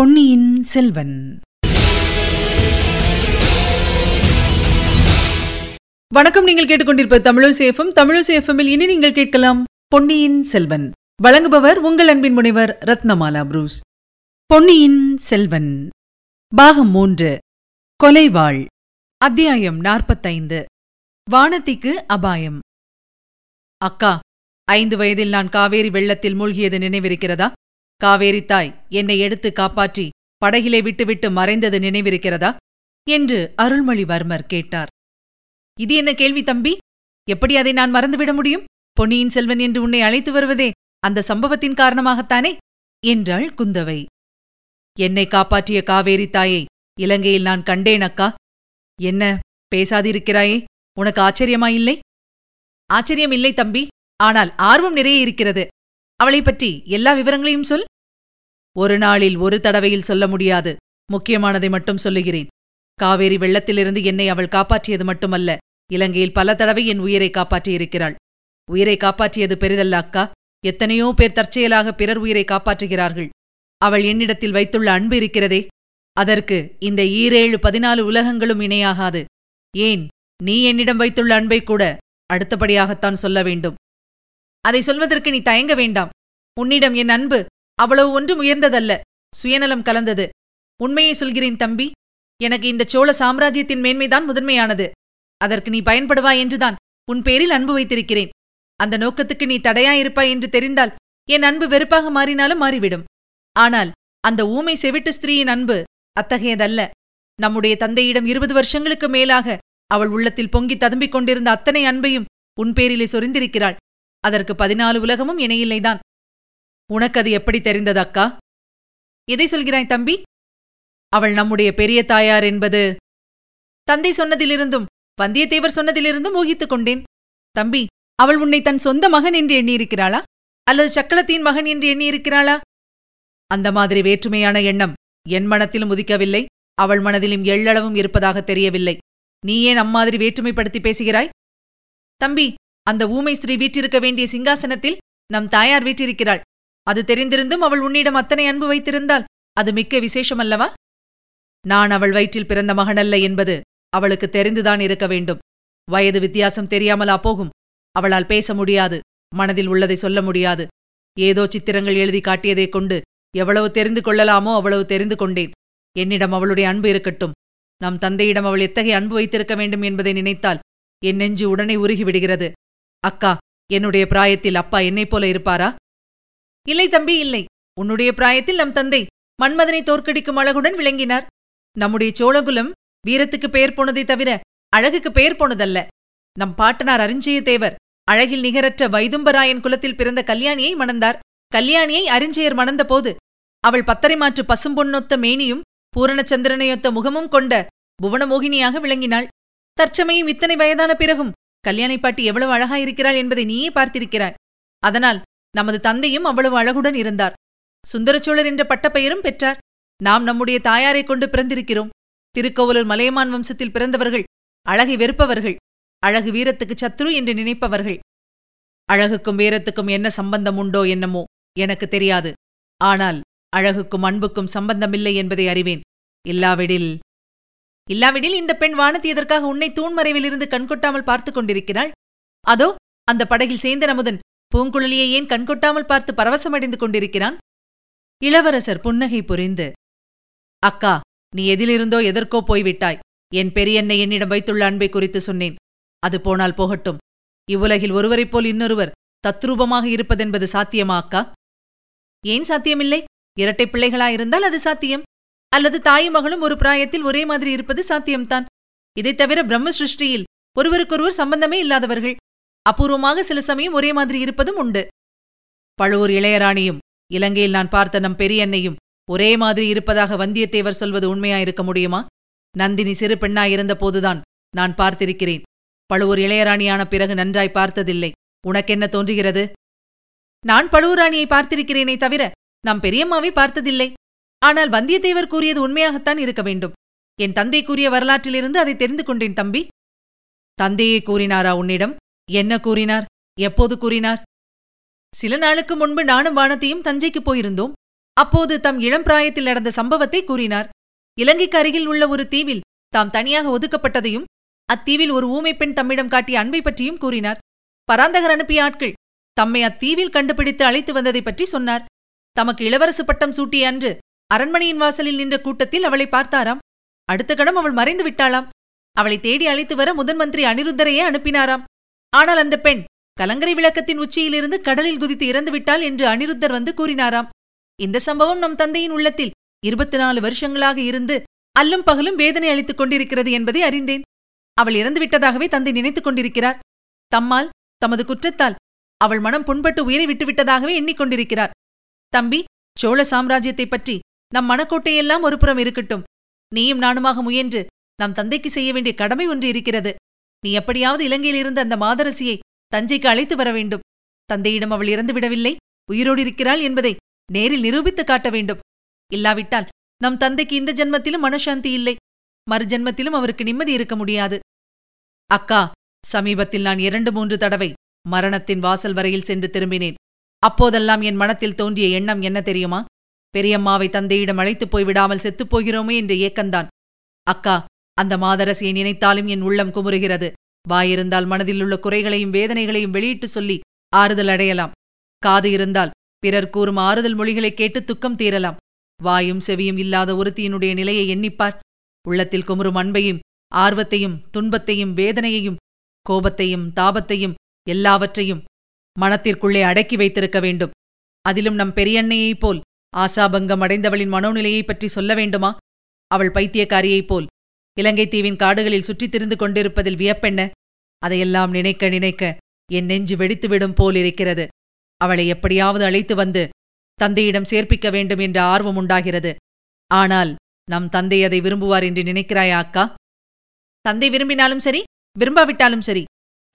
பொன்னியின் செல்வன். வணக்கம் நீங்கள் கேட்டுக்கொண்டிருப்ப தமிழசேஃபம் தமிழசேஃபமில் இனி நீங்கள் கேட்கலாம் பொன்னியின் செல்வன். வழங்குபவர் உங்கள் அன்பின் முனைவர் ரத்னமாலா புரூஸ். பொன்னியின் செல்வன். பாகம் மூன்று. கொலைவாள். அத்தியாயம் நாற்பத்தைந்து. வானத்திக்கு அபாயம். அக்கா ஐந்து வயதில் நான் காவேரி வெள்ளத்தில் மூழ்கியது நினைவிருக்கிறதா? காவேரி தாய் என்னை எடுத்து காப்பாற்றி படகிலே விட்டுவிட்டு மறைந்தது நினைவிருக்கிறதா? என்று அருள்மொழிவர்மர் கேட்டார். இது என்ன கேள்வி தம்பி? எப்படி அதை நான் மறந்துவிட முடியும்? பொன்னியின் செல்வன் என்று உன்னை அழைத்து வருவதே அந்த சம்பவத்தின் காரணமாகத்தானே? என்றாள் குந்தவை. என்னை காப்பாற்றிய காவேரி தாயை இலங்கையில் நான் கண்டேன் அக்கா. என்ன பேசாதிருக்கிறாயே? உனக்கு ஆச்சரியமாயில்லை ஆச்சரியம் இல்லை? தம்பி. ஆனால் ஆர்வம் நிறைய இருக்கிறது. அவளைப் பற்றி எல்லா விவரங்களையும் சொல். ஒரு நாளில் ஒரு தடவையில் சொல்ல முடியாது. முக்கியமானதை மட்டும் சொல்லுகிறேன். காவேரி வெள்ளத்திலிருந்து என்னை அவள் காப்பாற்றியது மட்டுமல்ல. இலங்கையில் பல தடவை என் உயிரை காப்பாற்றியிருக்கிறாள் உயிரை காப்பாற்றியது பெரிதல்ல அக்கா. எத்தனையோ பேர் தற்செயலாக பிறர் உயிரை காப்பாற்றுகிறார்கள். அவள் என்னிடத்தில் வைத்துள்ள அன்பு இருக்கிறதே. அதற்கு இந்த ஈரேழு பதினாலு உலகங்களும் இணையாகாது. ஏன்? நீ என்னிடம் வைத்துள்ள அன்பை கூட அடுத்தபடியாகத்தான் சொல்ல வேண்டும். அதை சொல்வதற்கு நீ தயங்க வேண்டாம். உன்னிடம் என் அன்பு அவ்வளவு ஒன்றும் உயர்ந்ததல்ல. சுயநலம் கலந்தது. உண்மையை சொல்கிறேன் தம்பி. எனக்கு இந்த சோழ சாம்ராஜ்யத்தின் மேன்மைதான் முதன்மையானது. அதற்கு நீ பயன்படுவாய் என்றுதான் உன் பேரில் அன்பு வைத்திருக்கிறேன். அந்த நோக்கத்துக்கு நீ தடையாயிருப்பாய் என்று தெரிந்தால் என் அன்பு வெறுப்பாக மாறினாலும் மாறிவிடும். ஆனால் அந்த ஊமை செவிட்டு ஸ்திரீயின் அன்பு அத்தகையதல்ல. நம்முடைய தந்தையிடம் இருபது வருஷங்களுக்கு மேலாக அவள் உள்ளத்தில் பொங்கி ததும்பிக் கொண்டிருந்த அத்தனை அன்பையும் உன் பேரிலே சொரிந்திருக்கிறாள். அதற்கு பதினாலு உலகமும் இணையில்லைதான். உனக்கு அது எப்படி தெரிந்தது அக்கா? எதை சொல்கிறாய் தம்பி? அவள் நம்முடைய பெரிய தாயார் என்பது? தந்தை சொன்னதிலிருந்தும் வந்தியத்தேவர் சொன்னதிலிருந்தும் ஊகித்துக் கொண்டேன். தம்பி அவள் உன்னை தன் சொந்த மகன் என்று எண்ணியிருக்கிறாளா? அல்லது சக்கலத்தின் மகன் என்று எண்ணியிருக்கிறாளா? அந்த மாதிரி வேற்றுமையான எண்ணம் என் மனத்திலும் உதிக்கவில்லை. அவள் மனதிலும் எள்ளளவும் இருப்பதாக தெரியவில்லை. நீ ஏன் அம்மாதிரி வேற்றுமைப்படுத்தி பேசுகிறாய்? தம்பி அந்த ஊமை ஸ்திரீ வீற்றிருக்க வேண்டிய சிங்காசனத்தில் நம் தாயார் வீற்றிருக்கிறாள். அது தெரிந்திருந்தும் அவள் உன்னிடம் அத்தனை அன்பு வைத்திருந்தால் அது மிக்க விசேஷமல்லவா? நான் அவள் வயிற்றில் பிறந்த மகனல்ல என்பது அவளுக்கு தெரிந்துதான் இருக்க வேண்டும். வயது வித்தியாசம் தெரியாமலா போகும். அவளால் பேச முடியாது. மனதில் உள்ளதை சொல்ல முடியாது. ஏதோ சித்திரங்கள் எழுதி காட்டியதைக் கொண்டு எவ்வளவு தெரிந்து கொள்ளலாமோ அவ்வளவு தெரிந்து கொண்டேன். என்னிடம் அவளுடைய அன்பு இருக்கட்டும். நம் தந்தையிடம் அவள் எத்தகைய அன்பு வைத்திருக்க வேண்டும் என்பதை நினைத்தால் என் நெஞ்சு உடனே உருகிவிடுகிறது அக்கா என்னுடைய பிராயத்தில் அப்பா என்னைப் போல இருப்பாரா? இல்லை தம்பி இல்லை. உன்னுடைய பிராயத்தில் நம் தந்தை மன்மதனை தோற்கடிக்கும் அழகுடன் விளங்கினார். நம்முடைய சோழகுலம் வீரத்துக்கு பெயர் போனதை தவிர அழகுக்கு பெயர் போனதல்ல. நம் பாட்டனார் அரிஞ்சயத்தேவர் அழகில் நிகரற்ற வைதும்பராயன் குலத்தில் பிறந்த கல்யாணியை மணந்தார். கல்யாணியை அரிஞ்சயர் மணந்தபோது அவள் பத்தரை மாற்று பசும்பொன்னொத்த மேனியும் பூரணச்சந்திரனையொத்த முகமும் கொண்ட புவனமோகினியாக விளங்கினாள். தற்சமயம் இத்தனை வயதான பிறகும் கல்யாணி பாட்டி எவ்வளவு அழகாயிருக்கிறாள் என்பதை நீயே பார்த்திருக்கிறாய். அதனால் நமது தந்தையும் அவ்வளவு அழகுடன் இருந்தார். சுந்தரச்சோழர் என்ற பட்டப்பெயரும் பெற்றார். நாம் நம்முடைய தாயாரைக் கொண்டு பிறந்திருக்கிறோம். திருக்கோவலூர் மலையமான் வம்சத்தில் பிறந்தவர்கள் அழகை வெறுப்பவர்கள் அழகு வீரத்துக்கு சத்ரு என்று நினைப்பவர்கள். அழகுக்கும் வீரத்துக்கும் என்ன சம்பந்தம் உண்டோ என்னமோ எனக்கு தெரியாது. ஆனால் அழகுக்கும் அன்புக்கும் சம்பந்தமில்லை என்பதை அறிவேன். இல்லாவிடில் இல்லாவிடில் இந்த பெண் வானதி எதற்காக உன்னை தூண்மறைவிலிருந்து கண்கொட்டாமல் பார்த்துக் கொண்டிருக்கிறாள். அதோ அந்த படகில் சேந்தன் அமுதன் பூங்குழலியை ஏன் கண்கொட்டாமல் பார்த்து பரவசமடைந்து கொண்டிருக்கிறான்? இளவரசர் புன்னகை புரிந்து அக்கா நீ எதிலிருந்தோ எதற்கோ போய்விட்டாய். என் பெரியன்னை என்னிடம் வைத்துள்ள அன்பை குறித்து சொன்னேன். அது போனால் போகட்டும். இவ்வுலகில் ஒருவரைப் போல் இன்னொருவர் தத்ரூபமாக இருப்பதென்பது சாத்தியமா அக்கா? ஏன் சாத்தியமில்லை? இரட்டை பிள்ளைகளாயிருந்தால் அது சாத்தியம். அல்லது தாயும் மகளும் ஒரு பிராயத்தில் ஒரே மாதிரி இருப்பது சாத்தியம்தான். இதைத் தவிர பிரம்ம சிருஷ்டியில் ஒருவருக்கொருவர் சம்பந்தமே இல்லாதவர்கள் அபூர்வமாக சில சமயம் ஒரே மாதிரி இருப்பதும் உண்டு. பழுவூர் இளையராணியும் இலங்கையில் நான் பார்த்த நம் பெரியன்னையும் ஒரே மாதிரி இருப்பதாக வந்தியத்தேவர் சொல்வது உண்மையாயிருக்க முடியுமா? நந்தினி சிறு பெண்ணாயிருந்த போதுதான் நான் பார்த்திருக்கிறேன். பழுவூர் இளையராணியான பிறகு நன்றாய் பார்த்ததில்லை. உனக்கென்ன தோன்றுகிறது? நான் பழுவூராணியை பார்த்திருக்கிறேனே தவிர நம் பெரியம்மாவை பார்த்ததில்லை. ஆனால் வந்தியத்தேவர் கூறியது உண்மையாகத்தான் இருக்க வேண்டும். என் தந்தை கூறிய வரலாற்றிலிருந்து அதை தெரிந்து கொண்டேன் தம்பி. தந்தையே கூறினாரா உன்னிடம்? என்ன கூறினார்? எப்போது கூறினார்? சில நாளுக்கு முன்பு நானும் வானத்தையும் தஞ்சைக்கு போயிருந்தோம். அப்போது தம் இளம் பிராயத்தில் நடந்த சம்பவத்தை கூறினார். இலங்கைக்கு அருகில் உள்ள ஒரு தீவில் தாம் தனியாக ஒதுக்கப்பட்டதையும் அத்தீவில் ஒரு ஊமை பெண் தம்மிடம் காட்டிய அன்பை பற்றியும் கூறினார். பராந்தகர் அனுப்பிய ஆட்கள் தம்மை அத்தீவில் கண்டுபிடித்து அழைத்து வந்ததை பற்றி சொன்னார். தமக்கு இளவரசு பட்டம் சூட்டிய அன்று அரண்மனையின் வாசலில் நின்ற கூட்டத்தில் அவளை பார்த்தாராம். அடுத்த கணம் அவள் மறைந்து விட்டாளாம். அவளை தேடி அழைத்து வர முதன் மந்திரி அனிருத்தரையே அனுப்பினாராம். ஆனால் அந்த பெண் கலங்கரை விளக்கத்தின் உச்சியிலிருந்து கடலில் குதித்து இறந்து விட்டாள் என்று அனிருத்தர் வந்து கூறினாராம். இந்த சம்பவம் நம் தந்தையின் உள்ளத்தில் இருபத்தி நாலு வருஷங்களாக இருந்து அல்லும் பகலும் வேதனை அளித்துக் கொண்டிருக்கிறது என்பதை அறிந்தேன். அவள் இறந்து விட்டதாகவே தந்தை நினைத்துக் கொண்டிருக்கிறார். தம்மால் தமது குற்றத்தால் அவள் மனம் புண்பட்டு உயிரை விட்டுவிட்டதாகவே எண்ணிக்கொண்டிருக்கிறார் தம்பி சோழ சாம்ராஜ்யத்தைப் பற்றி நம் மனக்கோட்டையெல்லாம் ஒருபுறம் இருக்கட்டும். நீயும் நானுமாக முயன்று நம் தந்தைக்கு செய்ய வேண்டிய கடமை ஒன்று இருக்கிறது. நீ எப்படியாவது இலங்கையிலிருந்து அந்த மாதரசியை தஞ்சைக்கு அழைத்து வர வேண்டும். தந்தையிடம் அவள் இறந்து விடவில்லை. உயிரோடு இருக்கிறாள் என்பதை நேரில் நிரூபித்து காட்ட வேண்டும். இல்லாவிட்டால் நம் தந்தைக்கு இந்த ஜென்மத்திலும் மனசாந்தி இல்லை. மறு ஜென்மத்திலும் அவருக்கு நிம்மதி இருக்க முடியாது. அக்கா சமீபத்தில் நான் இரண்டு மூன்று தடவை மரணத்தின் வாசல் வரையில் சென்று திரும்பினேன். அப்போதெல்லாம் என் மனத்தில் தோன்றிய எண்ணம் என்ன தெரியுமா? பெரியம்மாவை தந்தையிடம் அழைத்துப் போய்விடாமல் செத்துப்போகிறோமே செத்துப் என்ற ஏக்கந்தான் அக்கா அந்த மாதரசியை நினைத்தாலும் என் உள்ளம் குமுறுகிறது. வாயிருந்தால் மனதில் உள்ள குறைகளையும் வேதனைகளையும் வெளியிட்டு சொல்லி ஆறுதல் அடையலாம். காது இருந்தால் பிறர் கூறும் ஆறுதல் மொழிகளை கேட்டு துக்கம் தீரலாம். வாயும் செவியும் இல்லாத ஒருத்தியினுடைய நிலையை எண்ணிப்பார். உள்ளத்தில் குமுறும் அன்பையும் ஆர்வத்தையும் துன்பத்தையும் வேதனையையும் கோபத்தையும் தாபத்தையும் எல்லாவற்றையும் மனத்திற்குள்ளே அடக்கி வைத்திருக்க வேண்டும். அதிலும் நம் பெரியண்ணையைப் போல் ஆசாபங்கம் அடைந்தவளின் மனோநிலையைப் பற்றி சொல்ல வேண்டுமா? அவள் பைத்தியக்காரியைப் போல். இலங்கை தீவின் காடுகளில் சுற்றித் திரிந்து கொண்டிருப்பதில் வியப்பென்ன? அதையெல்லாம் நினைக்க நினைக்க என் நெஞ்சு வெடித்துவிடும் போல் இருக்கிறது. அவளை எப்படியாவது அழைத்து வந்து தந்தையிடம் சேர்ப்பிக்க வேண்டும் என்ற ஆர்வம் உண்டாகிறது. ஆனால் நம் தந்தை அதை விரும்புவார் என்று நினைக்கிறாயா அக்கா? தந்தை விரும்பினாலும் சரி விரும்பாவிட்டாலும் சரி.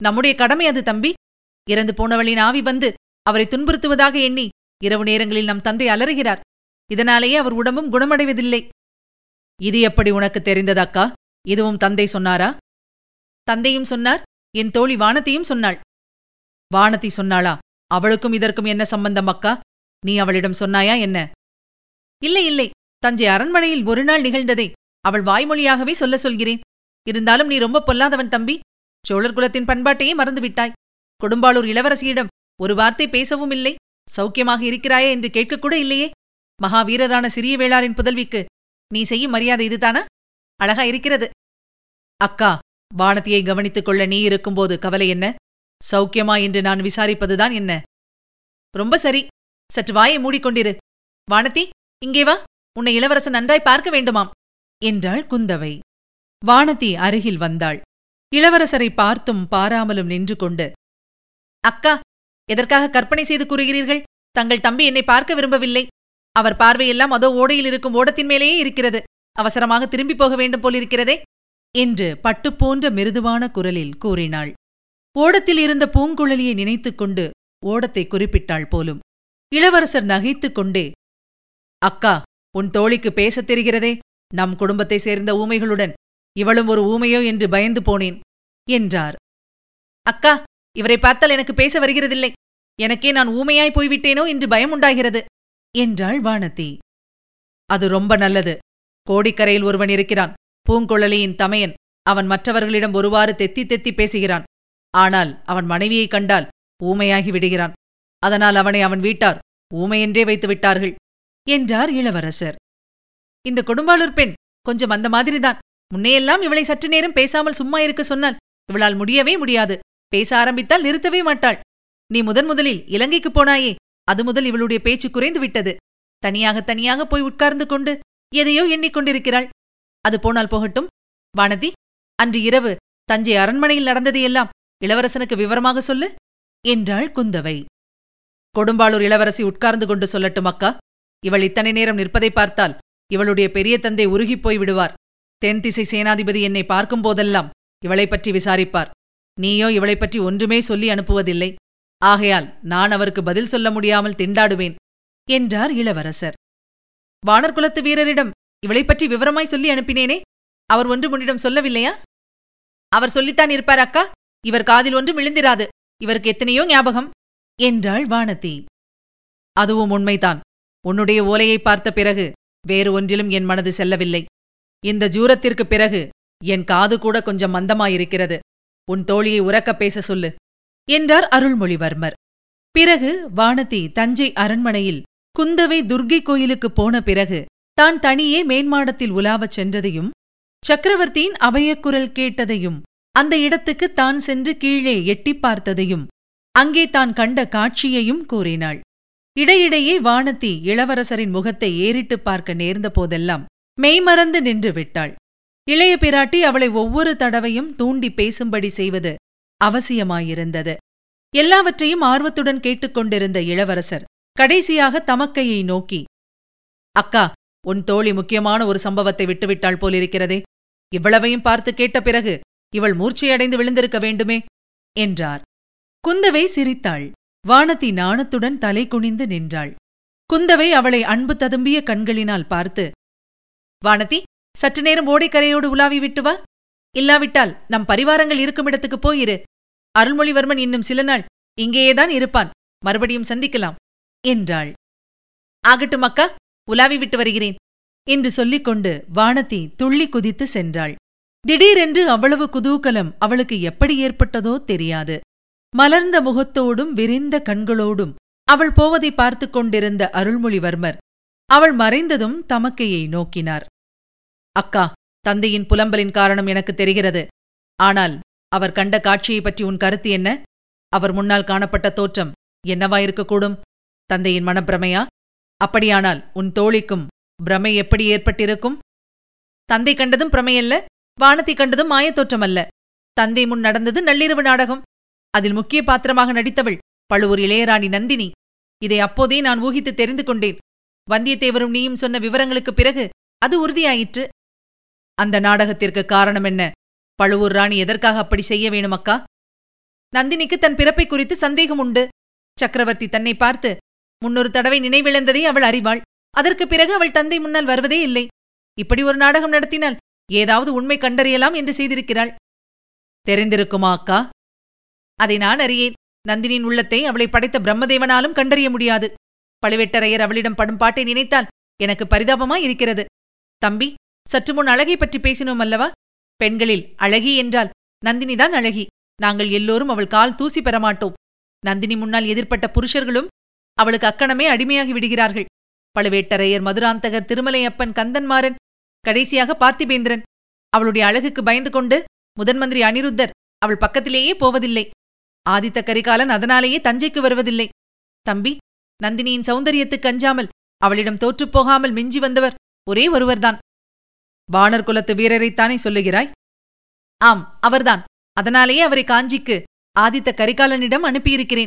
நம்முடைய கடமை அது தம்பி. இறந்து போனவளின் ஆவி வந்து அவரை துன்புறுத்துவதாக எண்ணி இரவு நேரங்களில் நம் தந்தை அலறுகிறார். இதனாலேயே அவர் உடம்பும் குணமடைவதில்லை. இது எப்படி உனக்கு தெரிந்ததாக்கா இதுவும் தந்தை சொன்னாரா? தந்தையும் சொன்னார் என் தோழி வானத்தையும் சொன்னாள். வானதி சொன்னாளா? அவளுக்கும் இதற்கும் என்ன சம்பந்தம் அக்கா? நீ அவளிடம் சொன்னாயா என்ன? இல்லை இல்லை. தஞ்சை அரண்மனையில் ஒரு நாள் நிகழ்ந்ததை அவள் வாய்மொழியாகவே சொல்ல சொல்கிறேன். இருந்தாலும் நீ ரொம்ப பொல்லாதவன் தம்பி. சோழர் குலத்தின் பண்பாட்டையே மறந்துவிட்டாய். கொடும்பாளூர் இளவரசியிடம் ஒரு வார்த்தை பேசவும் இல்லை. சௌக்கியமாக இருக்கிறாயே என்று கேட்கக்கூட இல்லையே. மகாவீரரான சிறிய வேளாரின் புதல்விக்கு நீ செய்யும் மரியாதை இதுதானா? அழகா இருக்கிறது. அக்கா வானதியை கவனித்துக் கொள்ள நீ இருக்கும்போது கவலை என்ன? சௌக்கியமா என்று நான் விசாரிப்பதுதான் என்ன? ரொம்ப சரி. சற்று வாயை மூடிக்கொண்டிரு. வானதி இங்கே வா. உன்னை இளவரசன் நன்றாய் பார்க்க வேண்டுமாம். என்றாள் குந்தவை. வானதி அருகில் வந்தாள். இளவரசரை பார்த்தும் பாராமலும் நின்று கொண்டு அக்கா எதற்காக கற்பனை செய்து கூறுகிறீர்கள்? தங்கள் தம்பி என்னை பார்க்க விரும்பவில்லை. அவர் பார்வையெல்லாம் அதோ ஓடையில் இருக்கும் ஓடத்தின் மேலேயே இருக்கிறது. அவசரமாக திரும்பி போக வேண்டும் போலிருக்கிறதே என்று பட்டு போன்ற மிருதுவான குரலில் கூறினாள். ஓடத்தில் இருந்த பூங்குழலியை நினைத்துக் கொண்டு ஓடத்தை குறிப்பிட்டாள் போலும். இளவரசர் நகைத்துக் கொண்டே அக்கா உன் தோழிக்கு பேசத் தெரிகிறதே. நம் குடும்பத்தைச் சேர்ந்த ஊமைகளுடன் இவளும் ஒரு ஊமையோ என்று பயந்து போனேன் என்றார். அக்கா இவரை பார்த்தால் எனக்கு பேச வருகிறதில்லை. எனக்கே நான் ஊமையாய் போய்விட்டேனோ என்று பயம் உண்டாகிறது. என்றாள் வானதி. அது ரொம்ப நல்லது. கோடிக்கரையில் ஒருவன் இருக்கிறான். பூங்குழலியின் தமையன். அவன் மற்றவர்களிடம் ஒருவாறு தெத்தி தெத்தி பேசுகிறான். ஆனால் அவன் மனைவியைக் கண்டால் ஊமையாகி விடுகிறான். அதனால் அவனை அவன் வீட்டார் ஊமையென்றே வைத்து விட்டார்கள் என்றார் இளவரசர். இந்த கொடும்பாளூர் பெண் கொஞ்சம் அந்த மாதிரிதான். முன்னையெல்லாம் இவளை சற்று நேரம் பேசாமல் சும்மா இருக்க சொன்னால் இவளால் முடியவே முடியாது. பேச ஆரம்பித்தால் நிறுத்தவே மாட்டாள். நீ முதன் முதலில் இலங்கைக்குப் போனாயே அது முதல் இவளுடைய பேச்சு குறைந்து விட்டது. தனியாக தனியாக போய் உட்கார்ந்து கொண்டு எதையோ எண்ணிக்கொண்டிருக்கிறாள் அது போனால் போகட்டும். வானதி அன்று இரவு தஞ்சை அரண்மனையில் நடந்ததையெல்லாம் இளவரசனுக்கு விவரமாக சொல்லு என்றாள் குந்தவை. கொடும்பாளூர் இளவரசி உட்கார்ந்து கொண்டு சொல்லட்டும் அக்கா. இவள் இத்தனை நேரம் நிற்பதை பார்த்தால் இவளுடைய பெரிய தந்தை உருகிப் போய் விடுவார். தென்திசை சேனாதிபதி என்னை பார்க்கும் போதெல்லாம் இவளைப் பற்றி விசாரிப்பார். நீயோ இவளைப் பற்றி ஒன்றுமே சொல்லி அனுப்புவதில்லை. ஆகையால் நான் அவருக்கு பதில் சொல்ல முடியாமல் திண்டாடுவேன் என்றார் இளவரசர். வானர்குலத்து வீரரிடம் இவளைப் பற்றி விவரமாய் சொல்லி அனுப்பினேனே அவர் ஒன்று முன்னிடம் சொல்லவில்லையா? அவர் சொல்லித்தான் இருப்பார் அக்கா இவர் காதில் ஒன்று விழுந்திராது இவருக்கு எத்தனையோ ஞாபகம் என்றாள் வானதி. அதுவும் உண்மைதான் உன்னுடைய ஓலையை பார்த்த பிறகு வேறு ஒன்றிலும் என் மனது செல்லவில்லை. இந்த ஜூரத்திற்குப் பிறகு என் காது கூட கொஞ்சம் மந்தமாயிருக்கிறது. உன் தோழியை உறக்கப் பேச சொல்லு என்றார் அருள்மொழிவர்மர். பிறகு வானதி தஞ்சை அரண்மனையில் குந்தவை துர்க்கை கோயிலுக்குப் போன பிறகு தான் தனியே மேன்மாடத்தில் உலாவச் சென்றதையும் சக்கரவர்த்தியின் அபயக்குரல் கேட்டதையும் அந்த இடத்துக்கு தான் சென்று கீழே எட்டிப் பார்த்ததையும் அங்கே தான் கண்ட காட்சியையும் கூறினாள். இடையிடையே வானதி இளவரசரின் முகத்தை ஏறிட்டுப் பார்க்க நேர்ந்த போதெல்லாம் மெய்மறந்து நின்று விட்டாள். இளைய பிராட்டி அவளை ஒவ்வொரு தடவையும் தூண்டி பேசும்படி செய்வது அவசியமாயிருந்தது. எல்லாவற்றையும் ஆர்வத்துடன் கேட்டுக்கொண்டிருந்த இளவரசர் கடைசியாக தமக்கையை நோக்கி அக்கா உன் தோழி முக்கியமான ஒரு சம்பவத்தை விட்டுவிட்டாள் போலிருக்கிறதே. இவ்வளவையும் பார்த்து கேட்ட பிறகு இவள் மூர்ச்சையடைந்து விழுந்திருக்க வேண்டுமே என்றார். குந்தவை சிரித்தாள். வானதி நாணத்துடன் தலை குனிந்து நின்றாள். குந்தவை அவளை அன்பு ததும்பிய கண்களினால் பார்த்து வானதி சற்று நேரம் ஓடைக்கரையோடு உலாவி விட்டு வா. இல்லாவிட்டால் நம் பரிவாரங்கள் இருக்கும் இடத்துக்கு போயிரு அருள்மொழிவர்மன் இன்னும் சில நாள் இங்கேயேதான் இருப்பான். மறுபடியும் சந்திக்கலாம். என்றாள். ஆகட்டும் அக்கா உலாவி விட்டு வருகிறேன். என்று சொல்லிக்கொண்டு வானதி துள்ளி குதித்து சென்றாள். திடீரென்று அவ்வளவு குதூகலம் அவளுக்கு எப்படி ஏற்பட்டதோ தெரியாது. மலர்ந்த முகத்தோடும் விரிந்த கண்களோடும் அவள் போவதை பார்த்துக் கொண்டிருந்த அருள்மொழிவர்மர் அவள் மறைந்ததும் தமக்கையை நோக்கினார். அக்கா தந்தையின் புலம்பலின் காரணம் எனக்கு தெரிகிறது. ஆனால் அவர் கண்ட காட்சியைப் பற்றி உன் கருத்து என்ன? அவர் முன்னால் காணப்பட்ட தோற்றம் என்னவாயிருக்கக்கூடும்? தந்தையின் மனப்பிரமையா? அப்படியானால் உன் தோழிக்கும் பிரமை எப்படி ஏற்பட்டிருக்கும்? தந்தை கண்டதும் பிரமையல்ல வானத்தை கண்டதும் மாயத்தோற்றமல்ல. தந்தை முன் நடந்தது நள்ளிரவு நாடகம். அதில் முக்கிய பாத்திரமாக நடித்தவள் பழுவூர் இளையராணி நந்தினி. இதை அப்போதே நான் ஊகித்து தெரிந்து கொண்டேன். வந்தியத்தேவரும் நீயும் சொன்ன விவரங்களுக்குப் பிறகு அது உறுதியாயிற்று. அந்த நாடகத்திற்கு காரணம் என்ன? பழுவூர் ராணி எதற்காக அப்படி செய்ய வேணுமக்கா நந்தினிக்கு தன் பிறப்பை குறித்து சந்தேகம் உண்டு. சக்கரவர்த்தி தன்னை பார்த்து முன்னொரு தடவை நினைவிழந்ததை அவள் அறிவாள். அதற்குப் பிறகு அவள் தந்தை முன்னால் வருவதே இல்லை. இப்படி ஒரு நாடகம் நடத்தினால் ஏதாவது உண்மை கண்டறியலாம் என்று செய்திருக்கிறாள். தெரிந்திருக்குமா அக்கா? அதை நான் அறியேன். நந்தினியின் உள்ளத்தை அவளை படைத்த பிரம்மதேவனாலும் கண்டறிய முடியாது. பழுவேட்டரையர் அவளிடம் படும் பாட்டை நினைத்தால் எனக்கு பரிதாபமாய் இருக்கிறது. தம்பி சற்று முன் அழகை பற்றி பேசினோம் அல்லவா? பெண்களில் அழகி என்றால் நந்தினிதான் அழகி. நாங்கள் எல்லோரும் அவள் கால் தூசி பெறமாட்டோம் நந்தினி முன்னால் எதிர்ப்பட்ட புருஷர்களும் அவளுக்கு அக்கணமே அடிமையாகி விடுகிறார்கள். பழுவேட்டரையர் மதுராந்தகர் திருமலையப்பன் கந்தன்மாறன் கடைசியாக பார்த்திபேந்திரன். அவளுடைய அழகுக்கு பயந்து கொண்டு முதன்மந்திரி அனிருத்தர் அவள் பக்கத்திலேயே போவதில்லை. ஆதித்த கரிகாலன் அதனாலேயே தஞ்சைக்கு வருவதில்லை. தம்பி நந்தினியின் சௌந்தரியத்துக்கு அஞ்சாமல் அவளிடம் தோற்றுப்போகாமல் மிஞ்சி வந்தவர் ஒரே ஒருவர்தான். வானர் குலத்து வீரரைத்தானே சொல்லுகிறாய்? ஆம் அவர்தான். அதனாலேயே அவரை காஞ்சிக்கு ஆதித்த கரிகாலனிடம் அனுப்பியிருக்கிறேன்.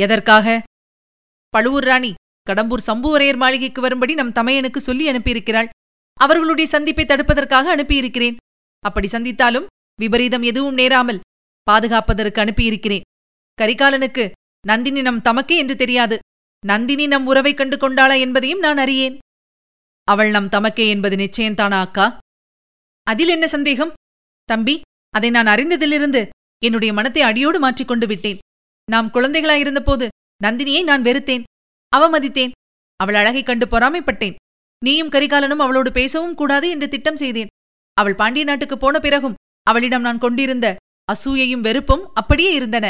எதற்காக? பழுவூர் ராணி கடம்பூர் சம்புவரையர் மாளிகைக்கு வரும்படி நம் தமையனுக்கு சொல்லி அனுப்பியிருக்கிறாள். அவர்களுடைய சந்திப்பை தடுப்பதற்காக அனுப்பியிருக்கிறேன். அப்படி சந்தித்தாலும் விபரீதம் எதுவும் நேராமல் பாதுகாப்பதற்கு அனுப்பியிருக்கிறேன். கரிகாலனுக்கு நந்தினி நம் தமக்கே என்று தெரியாது. நந்தினி நம் உறவை கண்டு கொண்டாளா என்பதையும் நான் அறியேன். அவள் நம் தமக்கே என்பது நிச்சயம்தானா அக்கா அதில் என்ன சந்தேகம்? தம்பி அதை நான் அறிந்ததிலிருந்து என்னுடைய மனத்தை அடியோடு மாற்றிக்கொண்டு விட்டேன். நாம் குழந்தைகளாயிருந்தபோது நந்தினியை நான் வெறுத்தேன் அவமதித்தேன் அவள் அழகைக் கண்டு பொறாமைப்பட்டேன். நீயும் கரிகாலனும் அவளோடு பேசவும் கூடாது என்று திட்டம் செய்தேன். அவள் பாண்டிய நாட்டுக்கு போன பிறகும் அவளிடம் நான் கொண்டிருந்த அசூயையும் வெறுப்பும் அப்படியே இருந்தன.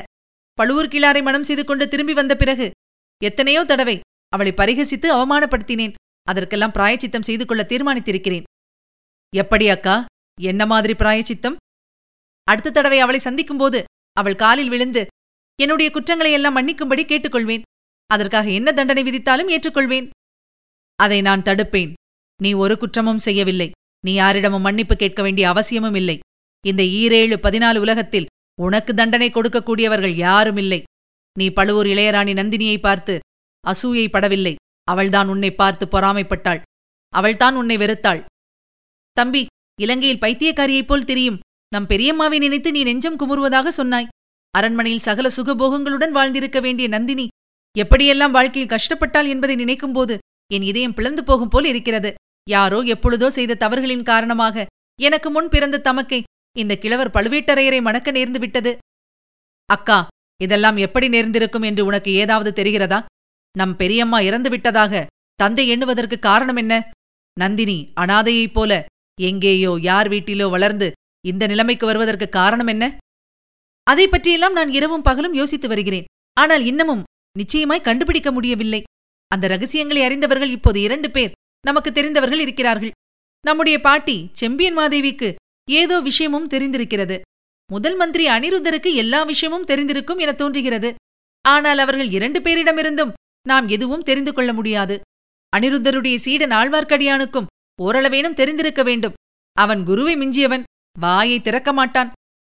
பழுவூர் கிளாரை மனம் செய்து கொண்டு திரும்பி வந்த பிறகு எத்தனையோ தடவை அவளை பரிகசித்து அவமானப்படுத்தினேன். அதற்கெல்லாம் பிராயச்சித்தம் செய்து கொள்ள தீர்மானித்திருக்கிறேன். எப்படி அக்கா? என்ன மாதிரி பிராயச்சித்தம்? அடுத்த தடவை அவளை சந்திக்கும்போது அவள் காலில் விழுந்து என்னுடைய குற்றங்களை எல்லாம் மன்னிக்கும்படி கேட்டுக்கொள்வேன். அதற்காக என்ன தண்டனை விதித்தாலும் ஏற்றுக்கொள்வேன். அதை நான் தடுப்பேன். நீ ஒரு குற்றமும் செய்யவில்லை. நீ யாரிடமும் மன்னிப்பு கேட்க வேண்டிய அவசியமும் இல்லை. இந்த ஈரேழு பதினாலு உலகத்தில் உனக்கு தண்டனை கொடுக்கக்கூடியவர்கள் யாரும் இல்லை. நீ பழுவூர் இளையராணி நந்தினியை பார்த்து அசூயை படவில்லை. அவள்தான் உன்னை பார்த்து பொறாமைப்பட்டாள். அவள்தான் உன்னை வெறுத்தாள். தம்பி இலங்கையில் பைத்தியக்காரியைப் போல் தெரியும். நம் பெரியம்மாவை நினைத்து நீ நெஞ்சம் குமுறுவதாக சொன்னாய். அரண்மனையில் சகல சுகபோகங்களுடன் வாழ்ந்திருக்க வேண்டிய நந்தினி எப்படியெல்லாம் வாழ்க்கையில் கஷ்டப்பட்டாள் என்பதை நினைக்கும்போது என் இதயம் பிளந்து போகும் போல் இருக்கிறது. யாரோ எப்பொழுதோ செய்த தவறுகளின் காரணமாக எனக்கு முன் பிறந்த தமக்கை இந்த கிழவர் பழுவேட்டரையரை மணக்க நேர்ந்து விட்டது. அக்கா இதெல்லாம் எப்படி நேர்ந்திருக்கும் என்று உனக்கு ஏதாவது தெரிகிறதா? நம் பெரியம்மா இறந்து விட்டதாக தந்தை எண்ணுவதற்கு காரணம் என்ன? நந்தினி அனாதையைப் போல எங்கேயோ யார் வீட்டிலோ வளர்ந்து இந்த நிலைமைக்கு வருவதற்கு காரணம் என்ன? அதை பற்றியெல்லாம் நான் இரவும் பகலும் யோசித்து வருகிறேன். ஆனால் இன்னமும் நிச்சயமாய் கண்டுபிடிக்க முடியவில்லை. அந்த ரகசியங்களை அறிந்தவர்கள் இப்போது இரண்டு பேர் நமக்கு தெரிந்தவர்கள் இருக்கிறார்கள். நம்முடைய பாட்டி செம்பியன் மாதேவிக்கு ஏதோ விஷயமும் தெரிந்திருக்கிறது. முதல் மந்திரி அனிருத்தருக்கு எல்லா விஷயமும் தெரிந்திருக்கும் என தோன்றுகிறது. ஆனால் அவர்கள் இரண்டு பேரிடமிருந்தும் நாம் எதுவும் தெரிந்து கொள்ள முடியாது. அனிருத்தருடைய சீடன் ஆழ்வார்க்கடியானுக்கும் ஓரளவேனும் தெரிந்திருக்க வேண்டும். அவன் குருவை மிஞ்சியவன் வாயை திறக்க மாட்டான்.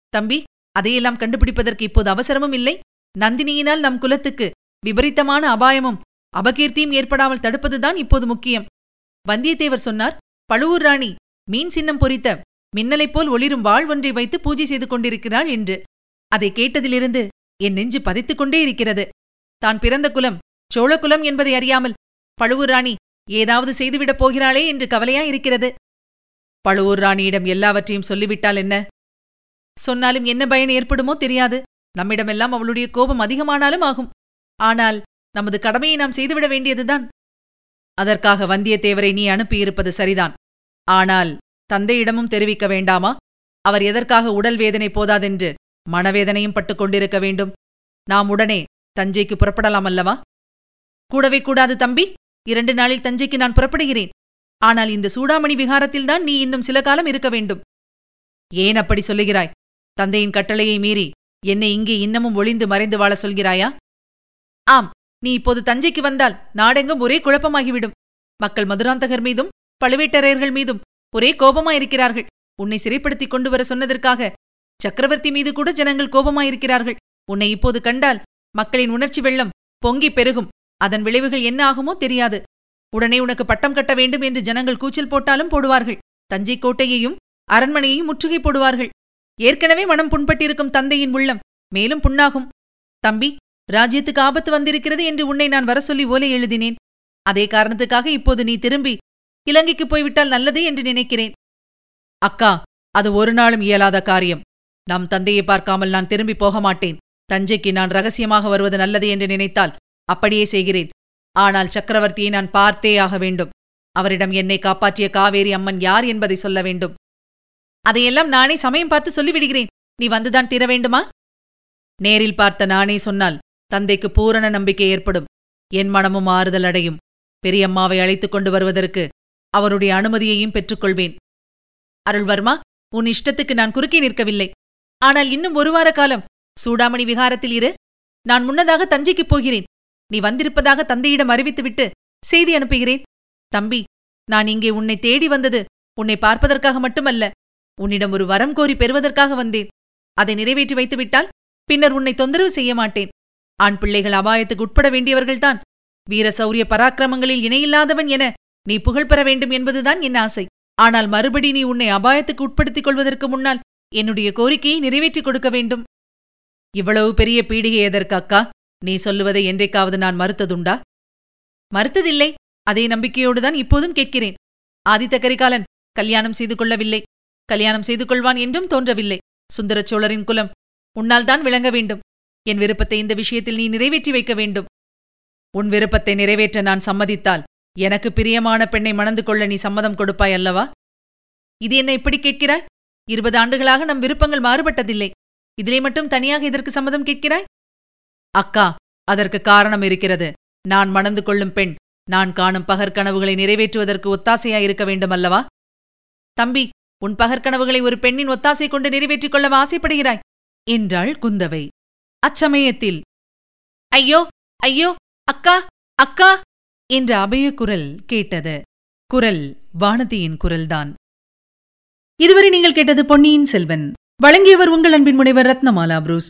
தம்பி அதையெல்லாம் கண்டுபிடிப்பதற்கு இப்போது அவசரமும் இல்லை. நந்தினியினால் நம் குலத்துக்கு விபரீதமான அபாயமும் அபகீர்த்தியும் ஏற்படாமல் தடுப்பதுதான் இப்போது முக்கியம். வந்தியத்தேவர் சொன்னார் பழுவூர் ராணி மீன் சின்னம் பொறித்த மின்னலைப் போல் ஒளிரும் வாழ் ஒன்றை வைத்து பூஜை செய்து கொண்டிருக்கிறாள் என்று. அதை கேட்டதிலிருந்து என் நெஞ்சு பதைத்துக் கொண்டே இருக்கிறது. தான் பிறந்த குலம் சோழகுலம் என்பதை அறியாமல் பழுவூர் ராணி ஏதாவது செய்துவிடப் போகிறாளே என்று கவலையாயிருக்கிறது. பழுவூர் ராணியிடம் எல்லாவற்றையும் சொல்லிவிட்டால் என்ன? சொன்னாலும் என்ன பயன் ஏற்படுமோ தெரியாது. நம்மிடமெல்லாம் அவளுடைய கோபம் அதிகமானாலும் ஆகும். ஆனால் நமது கடமையை நாம் செய்துவிட வேண்டியதுதான். அதற்காக வந்தியத்தேவரை நீ அனுப்பியிருப்பது சரிதான். ஆனால் தந்தையிடமும் தெரிவிக்க வேண்டாமா? அவர் எதற்காக உடல் வேதனை போதாதென்று மனவேதனையும் பட்டுக் கொண்டிருக்க வேண்டும். நாம் உடனே தஞ்சைக்கு புறப்படலாம் அல்லவா? கூடவே கூடாது தம்பி. இரண்டு நாளில் தஞ்சைக்கு நான் புறப்படுகிறேன். ஆனால் இந்த சூடாமணி விகாரத்தில்தான் நீ இன்னும் சில காலம் இருக்க வேண்டும். ஏன் அப்படி சொல்லுகிறாய்? தந்தையின் கட்டளையை மீறி என்னை இங்கே இன்னமும் ஒளிந்து மறைந்து வாழ சொல்கிறாயா? ஆம் நீ இப்போது தஞ்சைக்கு வந்தால் நாடெங்கும் ஒரே குழப்பமாகிவிடும். மக்கள் மதுராந்தகர் மீதும் பழுவேட்டரையர்கள் மீதும் ஒரே கோபமாயிருக்கிறார்கள். உன்னை சிறைப்படுத்திக் கொண்டு வர சொன்னதற்காக சக்கரவர்த்தி மீது கூட ஜனங்கள் கோபமாயிருக்கிறார்கள். உன்னை இப்போது கண்டால் மக்களின் உணர்ச்சி வெள்ளம் பொங்கி பெருகும். அதன் விளைவுகள் என்ன ஆகுமோ தெரியாது. உடனே உனக்கு பட்டம் கட்ட வேண்டும் என்று ஜனங்கள் கூச்சல் போட்டாலும் போடுவார்கள். தஞ்சை கோட்டையையும் அரண்மனையையும் முற்றுகை போடுவார்கள். ஏற்கனவே மனம் புண்பட்டிருக்கும் தந்தையின் உள்ளம் மேலும் புண்ணாகும். தம்பி ராஜ்யத்துக்கு ஆபத்து வந்திருக்கிறது என்று உன்னை நான் வர சொல்லி ஓலை எழுதினேன். அதே காரணத்துக்காக இப்போது நீ திரும்பி இலங்கைக்கு போய்விட்டால் நல்லது என்று நினைக்கிறேன். அக்கா அது ஒரு நாளும் இயலாத காரியம். நம் தந்தையை பார்க்காமல் நான் திரும்பி போக மாட்டேன். தஞ்சைக்கு நான் ரகசியமாக வருவது நல்லது என்று நினைத்தால் அப்படியே செய்கிறேன். ஆனால் சக்கரவர்த்தியை நான் பார்த்தே ஆக வேண்டும். அவரிடம் என்னை காப்பாற்றிய காவேரி அம்மன் யார் என்பதை சொல்ல வேண்டும். அதையெல்லாம் நானே சமயம் பார்த்து சொல்லிவிடுகிறேன். நீ வந்துதான் தீர வேண்டுமா? நேரில் பார்த்த நானே சொன்னால் தந்தைக்கு பூரண நம்பிக்கை ஏற்படும். என் மனமும் ஆறுதல் அடையும். பெரியம்மாவை அழைத்துக் கொண்டு வருவதற்கு அவருடைய அனுமதியையும் பெற்றுக்கொள்வேன். அருள்வர்மா உன் இஷ்டத்துக்கு நான் குறுக்கே நிற்கவில்லை. ஆனால் இன்னும் ஒரு வார காலம். சூடாமணி விகாரத்தில் இரு. நான் முன்னதாக தஞ்சைக்குப் போகிறேன். நீ வந்திருப்பதாக தந்தையிடம் அறிவித்துவிட்டு செய்தி அனுப்புகிறேன். தம்பி நான் இங்கே உன்னை தேடி வந்தது உன்னை பார்ப்பதற்காக மட்டுமல்ல உன்னிடம் ஒரு வரம் கோரி பெறுவதற்காக வந்தேன். அதை நிறைவேற்றி வைத்துவிட்டால் பின்னர் உன்னை தொந்தரவு செய்ய மாட்டேன். ஆண் பிள்ளைகள் அபாயத்துக்கு உட்பட வேண்டியவர்கள்தான். வீர சௌரிய பராக்கிரமங்களில் இணையில்லாதவன் என நீ புகழ் பெற வேண்டும் என்பதுதான் என் ஆசை. ஆனால் மறுபடி நீ உன்னை அபாயத்துக்கு உட்படுத்திக் கொள்வதற்கு முன்னால் என்னுடைய கோரிக்கையை நிறைவேற்றிக் கொடுக்க வேண்டும். இவ்வளவு பெரிய பீடிகை எதற்கு அக்கா? நீ சொல்லுவதை என்றைக்காவது நான் மறுத்ததுண்டா? மறுத்ததில்லை. அதே நம்பிக்கையோடுதான் இப்போதும் கேட்கிறேன். ஆதித்த கரிகாலன் கல்யாணம் செய்து கொள்ளவில்லை. கல்யாணம் செய்து கொள்வான் என்றும் தோன்றவில்லை. சுந்தரச் சோழரின் குலம் உன்னால் தான் விளங்க வேண்டும். என் விருப்பத்தை இந்த விஷயத்தில் நீ நிறைவேற்றி வைக்க வேண்டும். உன் விருப்பத்தை நிறைவேற்ற நான் சம்மதித்தால் எனக்கு பிரியமான பெண்ணை மணந்து கொள்ள நீ சம்மதம் கொடுப்பாய் அல்லவா? இது என்ன இப்படி கேட்கிறாய்? இருபது ஆண்டுகளாக நம் விருப்பங்கள் மாறுபட்டதில்லை. இதிலே மட்டும் தனியாக இதற்கு சம்மதம் கேட்கிறாய்? அக்கா அதற்கு காரணம் இருக்கிறது. நான் மணந்து கொள்ளும் பெண். நான் காணும் பகற்கனவுகளை நிறைவேற்றுவதற்கு ஒத்தாசையாயிருக்க வேண்டும் அல்லவா தம்பி உன் பகற்கனவுகளை ஒரு பெண்ணின் ஒத்தாசை கொண்டு நிறைவேற்றிக் கொள்ளவா ஆசைப்படுகிறாய்? என்றாள் குந்தவை. அச்சமயத்தில் ஐயோ ஐயோ அக்கா அக்கா! என்ற அபய குரல் கேட்டது. குரல் வானதியின் குரல்தான். இதுவரை நீங்கள் கேட்டது பொன்னியின் செல்வன். வழங்கியவர் உங்கள் அன்பின் முனைவர் ரத்னமாலா புரூஸ்.